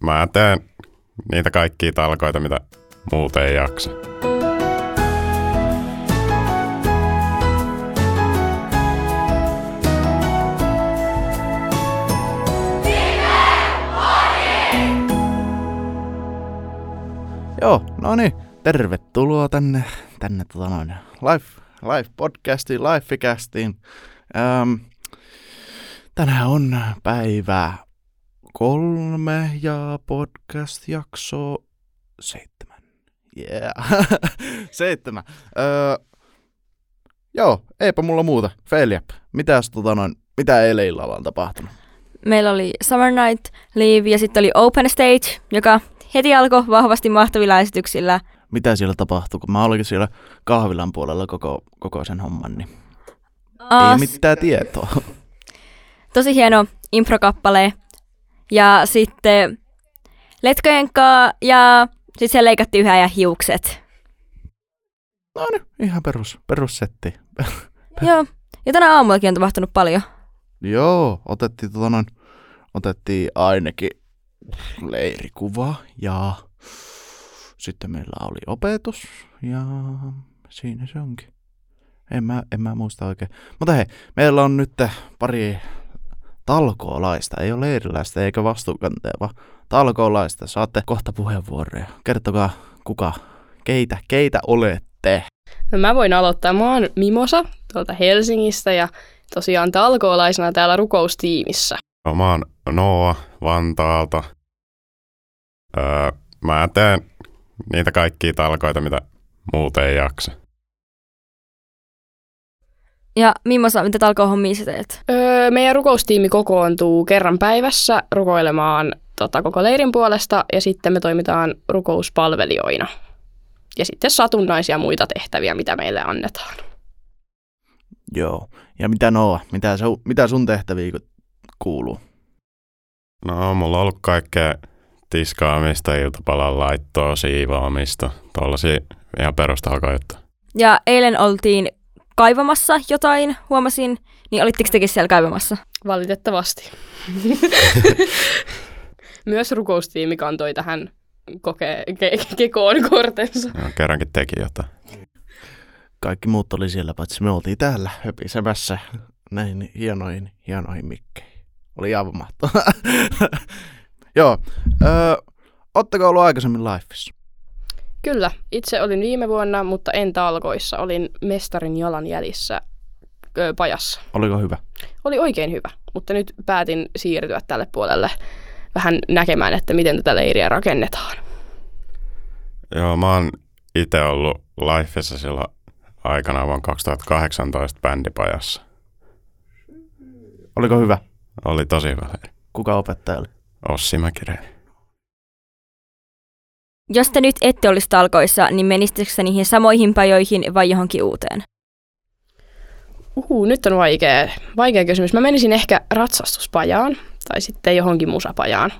mä teen niitä kaikkia talkoita, mitä muuten ei jaksa. Joo, no niin, tervetuloa tänne, tänne tota noin, live, live podcastiin, livecastiin. Ähm, tänään on päivä kolme ja podcast-jakso seitsemän. Yeah, seitsemän. Öö, joo, eipä mulla muuta. Feliap, mitäs tota noin, mitä eilen illalla on tapahtunut? Meillä oli Summer Night Live ja sitten oli Open Stage, joka heti alkoi vahvasti mahtavilla esityksillä. Mitä siellä tapahtui? Kun mä olin siellä kahvilan puolella koko, koko sen homman, niin Aa, ei mitään tietoa. Tosi hieno improkappale. Ja sitten letkojen kaa ja sitten siellä leikattiin yhä ja hiukset. No niin, ihan perus, perussetti. Joo. Ja tänä aamullakin on tapahtunut paljon. Joo, otettiin, tota noin, otettiin ainakin leirikuva ja sitten meillä oli opetus ja siinä se onkin. En mä, en mä muista oikein. Mutta hei, meillä on nyt pari talkoolaista, ei ole leiriläistä eikä vastuukanteja, vaan talkoolaista. Saatte kohta puheenvuoroja. Kertokaa kuka, keitä, keitä olette. No mä voin aloittaa. Mä oon Mimosa tuolta Helsingistä ja tosiaan talkoolaisena täällä rukoustiimissä. No, mä oon Noa Vantaalta. Öö, mä teen niitä kaikkia talkoita, mitä muuten ei jaksa. Ja Mimmosa, mitä talkoohommia sä teet? Öö, meidän rukoustiimi kokoontuu kerran päivässä rukoilemaan tota, koko leirin puolesta ja sitten me toimitaan rukouspalvelijoina. Ja sitten satunnaisia muita tehtäviä, mitä meille annetaan. Joo. Ja mitä Noa, mitä, se, mitä sun tehtäviä kuuluu? No, mulla on ollut kaikkea tiskaamista, iltapalan laittoa, siivoamista, tollasia ihan perustalkoita. Ja eilen oltiin kaivamassa jotain, huomasin. Niin olitteko tekin siellä kaivamassa? Valitettavasti. Myös rukoustiimi kantoi tähän koke- ke- kekoon kortensa. Ja kerrankin teki jotain. Kaikki muut oli siellä, paitsi me oltiin täällä höpisemässä näihin hienoihin, hienoihin mikkeihin. Oli aivan mahtavaa. Joo. Öö, Ottako ollut aikaisemmin lifeissa? Kyllä, itse olin viime vuonna, mutta en talkoissa. Olin mestarin jalanjäljissä ö, pajassa. Oliko hyvä? Oli oikein hyvä, mutta nyt päätin siirtyä tälle puolelle vähän näkemään, että miten tätä leiriä rakennetaan. Joo, mä oon itse ollut Lifeissa silloin aikanaan vuonna 2018 bändipajassa. Oliko hyvä? Oli tosi hyvä leiri. Kuka opettaja oli? Ossi Mäkireeni. Jos te nyt ette olisi talkoissa, niin menisittekö sä niihin samoihin pajoihin vai johonkin uuteen? Uhu, nyt on vaikea, vaikea kysymys. Mä menisin ehkä ratsastuspajaan tai sitten johonkin musapajaan.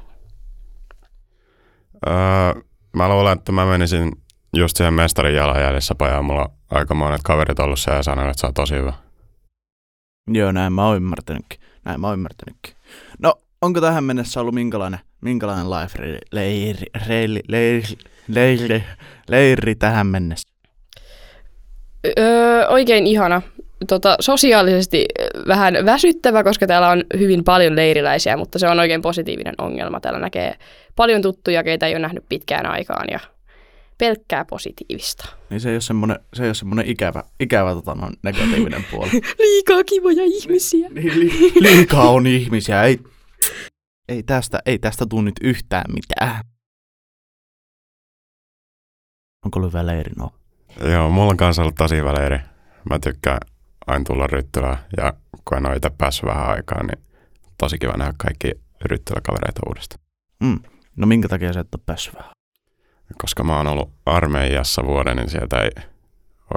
Öö, mä luulen, että mä menisin just siihen mestarin jalanjäljissä pajaan. Mulla on aika monet kaverit ollut siellä ja sanoin, että se on tosi hyvä. Joo, näin mä oon ymmärtänytkin. Näin mä oon ymmärtänytkin. No, onko tähän mennessä ollut minkälainen, minkälainen life leiri, leiri, leiri, leiri, leiri tähän mennessä? Öö, oikein ihana. Tota, sosiaalisesti vähän väsyttävä, koska täällä on hyvin paljon leiriläisiä, mutta se on oikein positiivinen ongelma. Täällä näkee paljon tuttuja, keitä ei ole nähnyt pitkään aikaan ja pelkkää positiivista. Niin se ei ole semmoinen, se ei ole semmoinen ikävä, ikävä tota, no, negatiivinen puoli. Liikaa kivoja ihmisiä. Niin, li, liikaa on ihmisiä. Ei, ei, tästä, ei tästä tuu nyt yhtään mitään. Onko ollut hyvä leiri? No. Joo, mulla on kanssa ollut tosi hyvä leiri. Mä tykkään aina tulla Ryttylään ja kun en ole itse päässyt vähän aikaa, niin tosi kiva nähdä kaikki Ryttyläkavereita uudestaan. Mm. No minkä takia sä et ole päässyt vähän? Koska mä oon ollut armeijassa vuoden, niin sieltä ei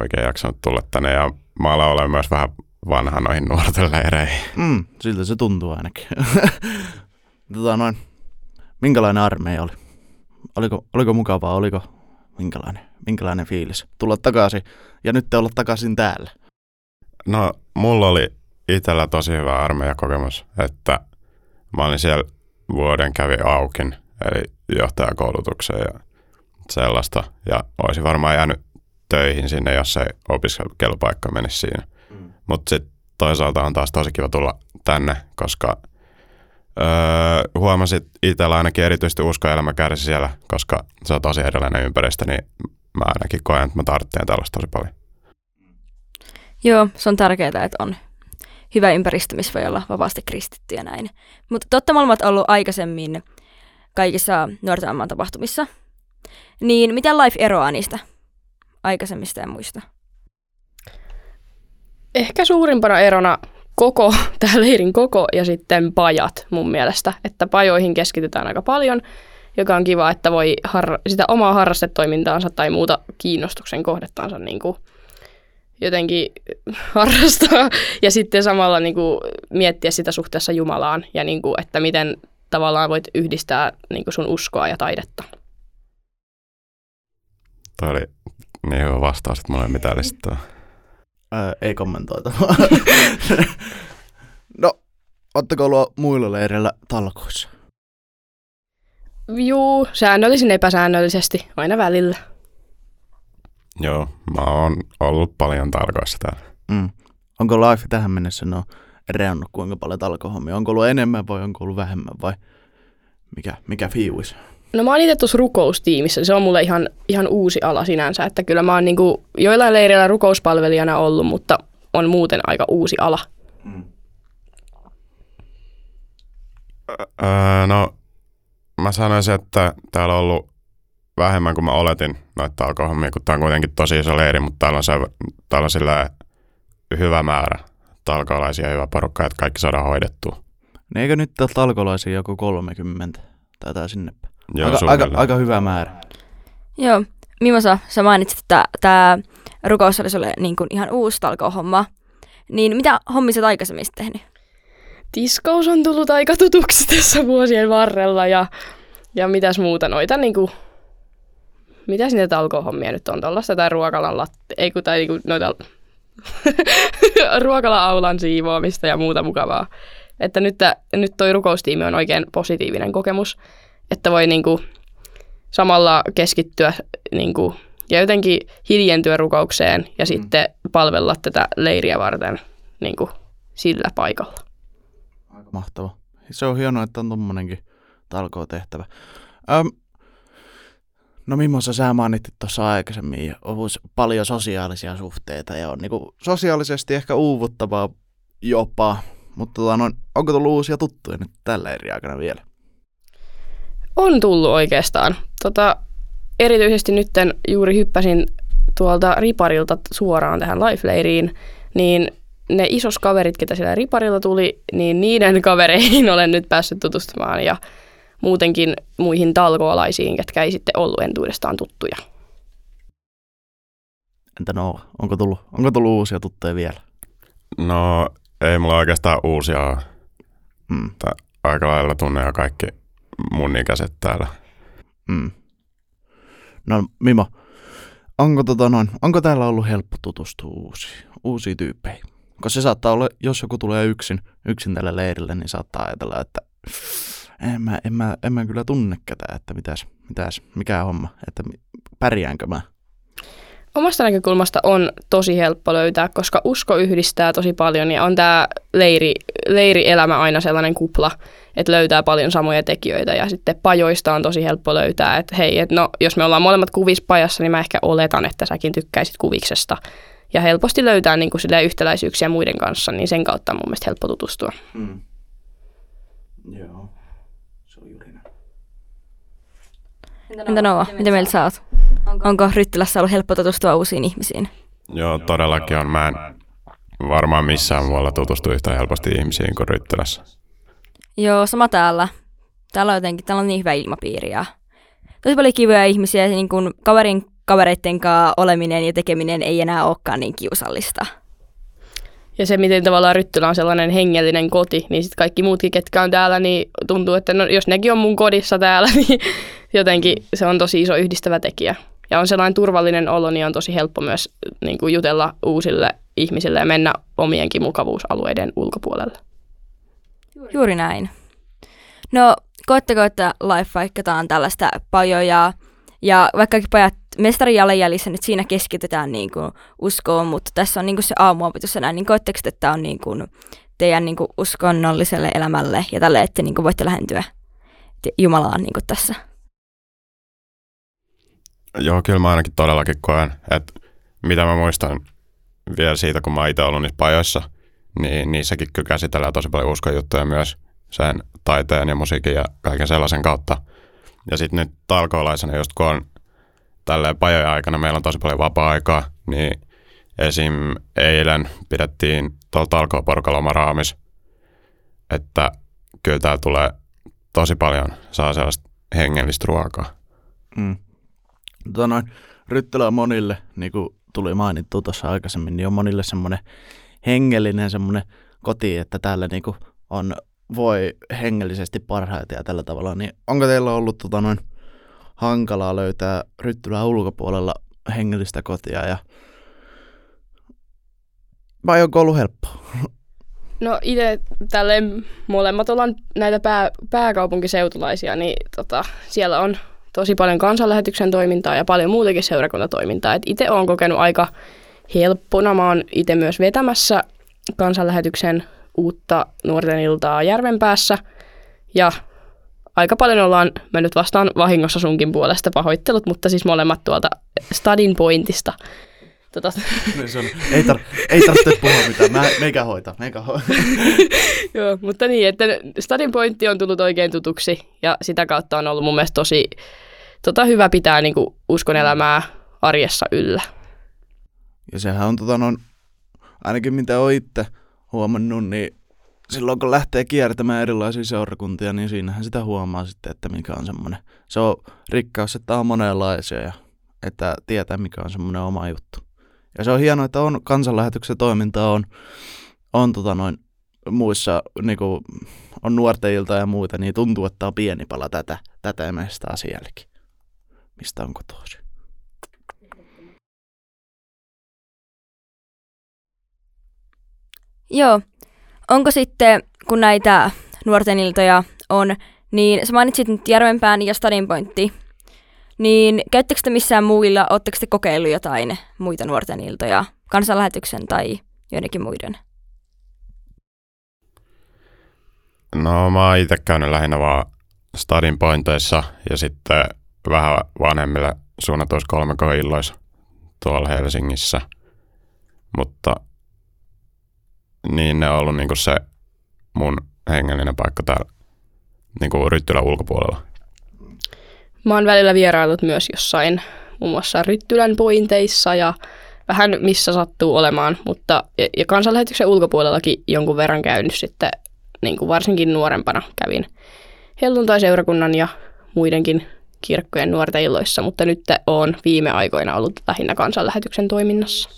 oikein jaksanut tulla tänne ja mä alan olemaan myös vähän vanha noihin nuorten leireihin. Mm, siltä se tuntuu ainakin. tota noin, minkälainen armeija oli? Oliko, oliko mukavaa, oliko minkälainen, minkälainen fiilis tulla takaisin ja nyt te olla takaisin täällä? No, mulla oli itsellä tosi hyvä armeijakokemus, että mä olin siellä vuoden kävi aukin, eli johtajakoulutukseen ja sellaista. Ja olisin varmaan jäänyt töihin sinne, jos ei opiskelupaikka menisi siinä. Mm. Mutta sitten toisaalta on taas tosi kiva tulla tänne, koska öö, huomasit itsellä ainakin erityisesti uskoelämä kärsi siellä, koska se on tosi erilainen ympäristö, niin mä ainakin koen, että mä tarvitsen tällaista tosi paljon. Joo, se on tärkeää, että on hyvä ympäristö, missä voi olla vapaasti kristitty ja näin. Mutta totta molemmat ollut aikaisemmin kaikissa nuorten amman tapahtumissa. Niin miten life eroaa niistä aikaisemmista ja muista? Ehkä suurimpana erona koko, tämä leirin koko ja sitten pajat mun mielestä. Että pajoihin keskitytään aika paljon, joka on kiva, että voi har- sitä omaa harrastetoimintaansa tai muuta kiinnostuksen kohdettaansa niin kuin jotenkin harrastaa ja sitten samalla niin kuin miettiä sitä suhteessa Jumalaan ja niin kuin, että miten tavallaan voit yhdistää niin kuin sun uskoa ja taidetta. Toi oli niin hyvä vastaus, että mulla ei mitään lisättävää. Ää, ei kommentoita. no, ootteko ollut muilla leireillä talkoissa? Juu, säännöllisin epäsäännöllisesti, aina välillä. Joo, mä oon ollut paljon talkoissa täällä. Mm. Onko Life tähän mennessä no reannut kuinka paljon talkohommia? Onko ollut enemmän vai onko ollut vähemmän vai mikä, mikä fiilis? No mä oon itse tuossa rukoustiimissä. Se on mulle ihan, ihan uusi ala sinänsä. Että kyllä mä oon niinku joillain leireillä rukouspalvelijana ollut, mutta on muuten aika uusi ala. Mm. Öö, no, mä sanoisin, että täällä on ollut vähemmän kuin mä oletin noita alkohommia, kun tää on kuitenkin tosi iso leiri, mutta täällä on, se, täällä on hyvä määrä talkolaisia ja hyvä porukka, että kaikki saadaan hoidettua. Niin eikö nyt täällä talkolaisia joku 30 tai tää sinne? Joo, aika, aika, aika, hyvä määrä. Joo. Mimosa, sä mainitsit, että tämä rukous oli sulle niin kuin ihan uusi talko-homma. Niin mitä hommia sä aikaisemmin tehnyt? Tiskaus on tullut aika tutuksi tässä vuosien varrella ja, ja mitäs muuta noita niin kuin, mitäs niitä talkohommia nyt on tuollaista tai ruokalan latte, ei kun tai niin kuin noita ruokala-aulan siivoamista ja muuta mukavaa. Että nyt, nyt toi rukoustiimi on oikein positiivinen kokemus, että voi niinku samalla keskittyä niinku, ja jotenkin hiljentyä rukoukseen ja mm. sitten palvella tätä leiriä varten niinku, sillä paikalla. Aika mahtava. Se on hienoa, että on tommonenkin talkoo tehtävä. Öm, no millaista sä mainittit tuossa aikaisemmin, on paljon sosiaalisia suhteita ja on niinku sosiaalisesti ehkä uuvuttavaa jopa, mutta tota, no, onko tullut uusia tuttuja nyt tällä eri aikana vielä? On tullut oikeastaan. Tota, erityisesti nyt juuri hyppäsin tuolta riparilta suoraan tähän life niin ne isos kaverit, ketä siellä riparilla tuli, niin niiden kavereihin olen nyt päässyt tutustumaan ja muutenkin muihin talkoalaisiin, ketkä ei sitten ollut entuudestaan tuttuja. Entä no, onko tullut, onko tullut uusia tuttuja vielä? No ei mulla oikeastaan uusia mm. aika lailla tunne ja kaikki mun ikäiset täällä. Mm. No Mimo, onko, tota noin, onko täällä ollut helppo tutustua uusiin, uusiin tyyppeihin? Koska se saattaa olla, jos joku tulee yksin, yksin tälle leirille, niin saattaa ajatella, että en mä, en mä, en mä kyllä tunne ketään, että mitäs, mitäs, mikä homma, että pärjäänkö mä. Omasta näkökulmasta on tosi helppo löytää, koska usko yhdistää tosi paljon ja on tämä leiri, leirielämä aina sellainen kupla, että löytää paljon samoja tekijöitä ja sitten pajoista on tosi helppo löytää, että hei, et no, jos me ollaan molemmat kuvispajassa, niin mä ehkä oletan, että säkin tykkäisit kuviksesta. Ja helposti löytää niin kuin yhtäläisyyksiä muiden kanssa, niin sen kautta on mun mielestä helppo tutustua. Mm. Joo, se on juuri näin. Entä Nova, mitä mieltä sä oot? Onko Ryttilässä ollut helppo tutustua uusiin ihmisiin? Joo, todellakin on. Mä en varmaan missään muualla tutustu yhtä helposti ihmisiin kuin Ryttilässä. Joo, sama täällä. Täällä on jotenkin, täällä on niin hyvä ilmapiiri ja tosi paljon kivoja ihmisiä. Niin kuin kaverin kavereiden kanssa oleminen ja tekeminen ei enää olekaan niin kiusallista. Ja se, miten tavallaan Ryttylä on sellainen hengellinen koti, niin sitten kaikki muutkin, ketkä on täällä, niin tuntuu, että no, jos nekin on mun kodissa täällä, niin jotenkin se on tosi iso yhdistävä tekijä. Ja on sellainen turvallinen olo, niin on tosi helppo myös niin kuin jutella uusille ihmisille ja mennä omienkin mukavuusalueiden ulkopuolelle. Juuri näin. No, koetteko, että life vaikka on tällaista pajoja, ja vaikka pojat mestarin jalanjäljissä nyt siinä keskitytään niin kuin uskoon, mutta tässä on niin kuin se aamuopetus näin, niin koetteko, että tämä on niin kuin teidän niin kuin uskonnolliselle elämälle ja tälle, että niin kuin voitte lähentyä Jumalaan niin kuin tässä? Joo, kyllä mä ainakin todellakin koen, että mitä mä muistan vielä siitä, kun mä itse ollut niissä pajoissa, niin niissäkin kyllä käsitellään tosi paljon uskojuttuja myös sen taiteen ja musiikin ja kaiken sellaisen kautta. Ja sitten nyt talkoolaisena, just kun on tälleen pajojen aikana, meillä on tosi paljon vapaa-aikaa, niin esim. eilen pidettiin tuolla talkooporukalla oma raamis, että kyllä täällä tulee tosi paljon, saa sellaista hengellistä ruokaa. Mm. Tota noin, Ryttylä on monille, niin kuin tuli mainittu tuossa aikaisemmin, niin on monille semmoinen hengellinen semmoinen koti, että täällä niin kuin on, voi hengellisesti parhaita ja tällä tavalla. Niin onko teillä ollut tota noin, hankalaa löytää Ryttylän ulkopuolella hengellistä kotia ja vai onko ollut helppoa? No itse tälle molemmat ollaan näitä pää, pääkaupunkiseutulaisia, niin tota, siellä on tosi paljon kansanlähetyksen toimintaa ja paljon muutenkin seurakuntatoimintaa. itse olen kokenut aika helppona. Mä oon itse myös vetämässä kansanlähetyksen uutta nuorten iltaa Järvenpäässä. Ja aika paljon ollaan mennyt vastaan vahingossa sunkin puolesta pahoittelut, mutta siis molemmat tuolta Stadin Pointista. Tota... Niin se on. Ei, tar- ei tarvitse puhua mitään, Mä, meikä hoita, meikä hoita. Joo, mutta niin, että Stadin Pointti on tullut oikein tutuksi ja sitä kautta on ollut mun mielestä tosi tota, hyvä pitää niin uskon elämää arjessa yllä. Ja sehän on tota, no, ainakin mitä oon itse huomannut, niin silloin kun lähtee kiertämään erilaisia seurakuntia, niin siinähän sitä huomaa sitten, että mikä on semmoinen. Se on rikkaus, että on monenlaisia ja että tietää, mikä on semmoinen oma juttu. Ja se on hienoa, että on kansanlähetyksen toiminta on, on tota noin, muissa, niin kuin, on nuorten ilta ja muita, niin tuntuu, että on pieni pala tätä, tätä emestä sielläkin. Mistä on kotoisin? Joo. Onko sitten, kun näitä nuorten iltoja on, niin sä mainitsit nyt Järvenpään ja Stadin Pointti, niin käyttekö te missään muilla, oletteko te kokeillut jotain muita nuorten iltoja, kansanlähetyksen tai joidenkin muiden? No mä oon itse käynyt lähinnä vaan Stadin pointeissa ja sitten vähän vanhemmille suunnatuissa kolmekoilloissa tuolla Helsingissä. Mutta niin ne on ollut niinku se mun hengellinen paikka täällä niinku Ryttylän ulkopuolella. Mä oon välillä vierailut myös jossain muun muassa Ryttylän pointeissa ja vähän missä sattuu olemaan, mutta ja, ja kansanlähetyksen ulkopuolellakin jonkun verran käynyt sitten, niin kuin varsinkin nuorempana kävin helluntai-seurakunnan ja muidenkin kirkkojen nuorten illoissa, mutta nyt on viime aikoina ollut lähinnä kansanlähetyksen toiminnassa.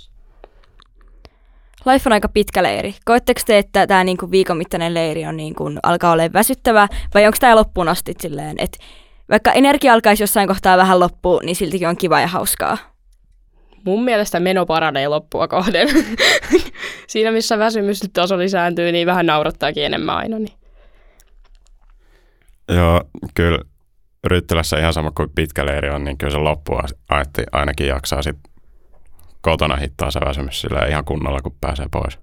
Life on aika pitkä leiri. Koetteko te, että tämä niinku viikon mittainen leiri on niinku, alkaa olla väsyttävä vai onko tämä loppuun asti silleen, että vaikka energia alkaisi jossain kohtaa vähän loppua, niin siltikin on kiva ja hauskaa? Mun mielestä meno paranee loppua kohden. Siinä missä väsymystaso lisääntyy, niin vähän naurattaakin enemmän aina. Niin. Joo, kyllä Ryttylässä ihan sama kuin pitkä leiri on, niin kyllä se loppua ainakin jaksaa sit kotona hittaa se väsymys sillä ihan kunnolla, kun pääsee pois.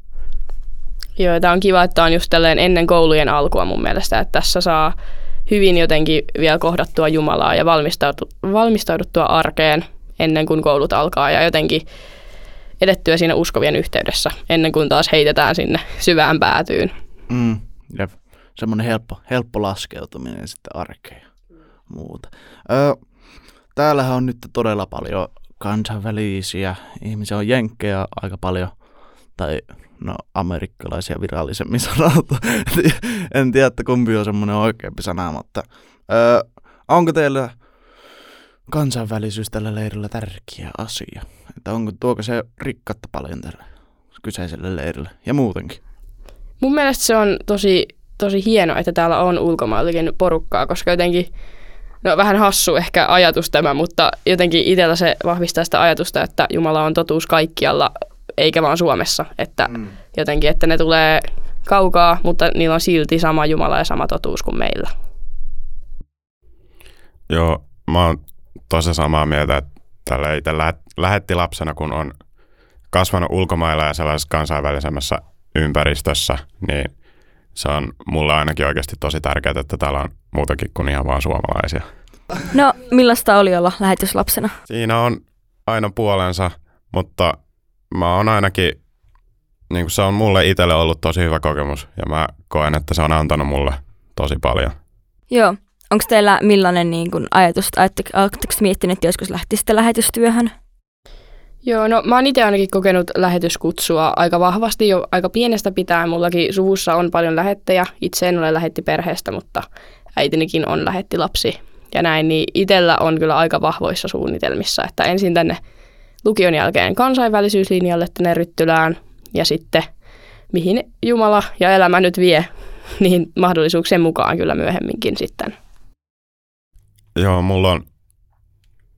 Joo, tämä on kiva, että on just ennen koulujen alkua mun mielestä, että tässä saa hyvin jotenkin vielä kohdattua Jumalaa ja valmistauduttua arkeen ennen kuin koulut alkaa ja jotenkin edettyä siinä uskovien yhteydessä ennen kuin taas heitetään sinne syvään päätyyn. Mm, jep. Semmoinen helppo, helppo laskeutuminen sitten arkeen ja muuta. Ö, täällähän on nyt todella paljon kansainvälisiä ihmisiä, on jenkkejä aika paljon, tai no amerikkalaisia virallisemmin sanottu. en tiedä, että kumpi on semmoinen oikeampi sana, mutta öö, onko teillä kansainvälisyys tällä leirillä tärkeä asia? Että onko, tuoko se rikkatta paljon tällä kyseiselle leirille ja muutenkin? Mun mielestä se on tosi, tosi hieno, että täällä on ulkomaillekin porukkaa, koska jotenkin No vähän hassu ehkä ajatus tämä, mutta jotenkin itsellä se vahvistaa sitä ajatusta, että Jumala on totuus kaikkialla eikä vaan Suomessa. Että mm. jotenkin, että ne tulee kaukaa, mutta niillä on silti sama Jumala ja sama totuus kuin meillä. Joo, mä oon tosi samaa mieltä, että tällä itse lähetti lapsena, kun on kasvanut ulkomailla ja sellaisessa kansainvälisemmässä ympäristössä, niin se on mulle ainakin oikeasti tosi tärkeää, että täällä on muutakin kuin ihan vaan suomalaisia. No, millaista oli olla lähetyslapsena? Siinä on aina puolensa, mutta mä oon ainakin, niin kuin se on mulle itselle ollut tosi hyvä kokemus ja mä koen, että se on antanut mulle tosi paljon. Joo. Onko teillä millainen niin kun, ajatus, oletteko miettinyt, että joskus lähtisitte lähetystyöhön? Joo, no mä oon itse ainakin kokenut lähetyskutsua aika vahvasti jo aika pienestä pitää. Mullakin suvussa on paljon lähettejä. Itse en ole lähetti perheestä, mutta äitinikin on lähetti lapsi ja näin, niin itsellä on kyllä aika vahvoissa suunnitelmissa, että ensin tänne lukion jälkeen kansainvälisyyslinjalle tänne Ryttylään ja sitten mihin Jumala ja elämä nyt vie, niin mahdollisuuksien mukaan kyllä myöhemminkin sitten. Joo, mulla on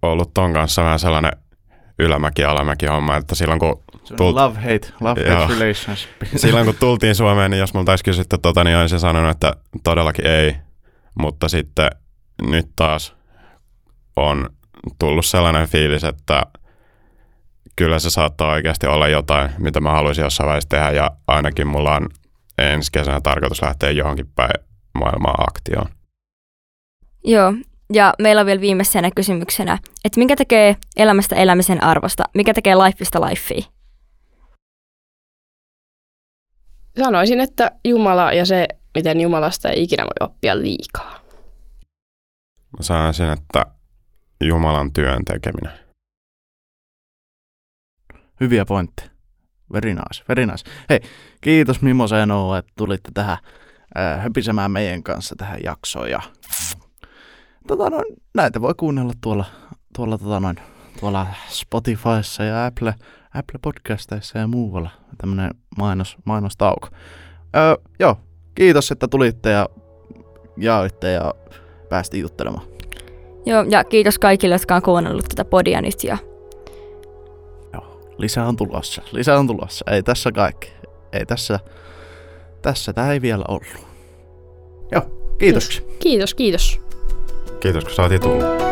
ollut ton kanssa vähän sellainen ylämäki alamäki homma, että silloin kun... Tult... Love hate, love hate relationship. silloin kun tultiin Suomeen, niin jos multa olisi kysytty tota, niin olisin sanonut, että todellakin ei. Mutta sitten nyt taas on tullut sellainen fiilis, että kyllä se saattaa oikeasti olla jotain, mitä mä haluaisin jossain vaiheessa tehdä ja ainakin mulla on ensi kesänä tarkoitus lähteä johonkin päin maailmaa aktioon. Joo, ja meillä on vielä viimeisenä kysymyksenä, että minkä tekee elämästä elämisen arvosta, mikä tekee lifeista lifea? Sanoisin, että Jumala ja se, miten Jumalasta ei ikinä voi oppia liikaa. Mä sanoisin, että Jumalan työn tekeminen. Hyviä pointteja. Very nice, very nice. Hei, kiitos Mimo Seno, että tulitte tähän äh, höpisemään meidän kanssa tähän jaksoon. Ja, tota noin, näitä voi kuunnella tuolla, tuolla, tota noin, tuolla Spotifyssa ja Apple, Apple Podcasteissa ja muualla. Tämmönen mainos, mainostauko. Öö, joo, kiitos, että tulitte ja jaoitte ja päästiin juttelemaan. Joo, ja kiitos kaikille, jotka on kuunnellut tätä podia nyt. Ja... Joo, lisää on tulossa. Lisää on tulossa. Ei tässä kaikki. Ei tässä, tässä tämä ei vielä ollut. Joo, kiitos. Kiitos, kiitos. Kiitos, kun saatiin tulla.